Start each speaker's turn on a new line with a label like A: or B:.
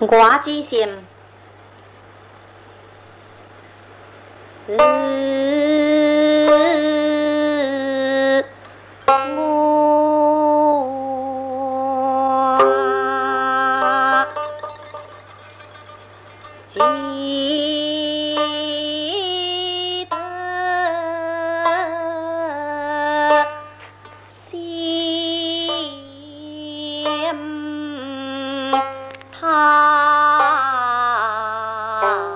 A: 我之心，日暮。啊。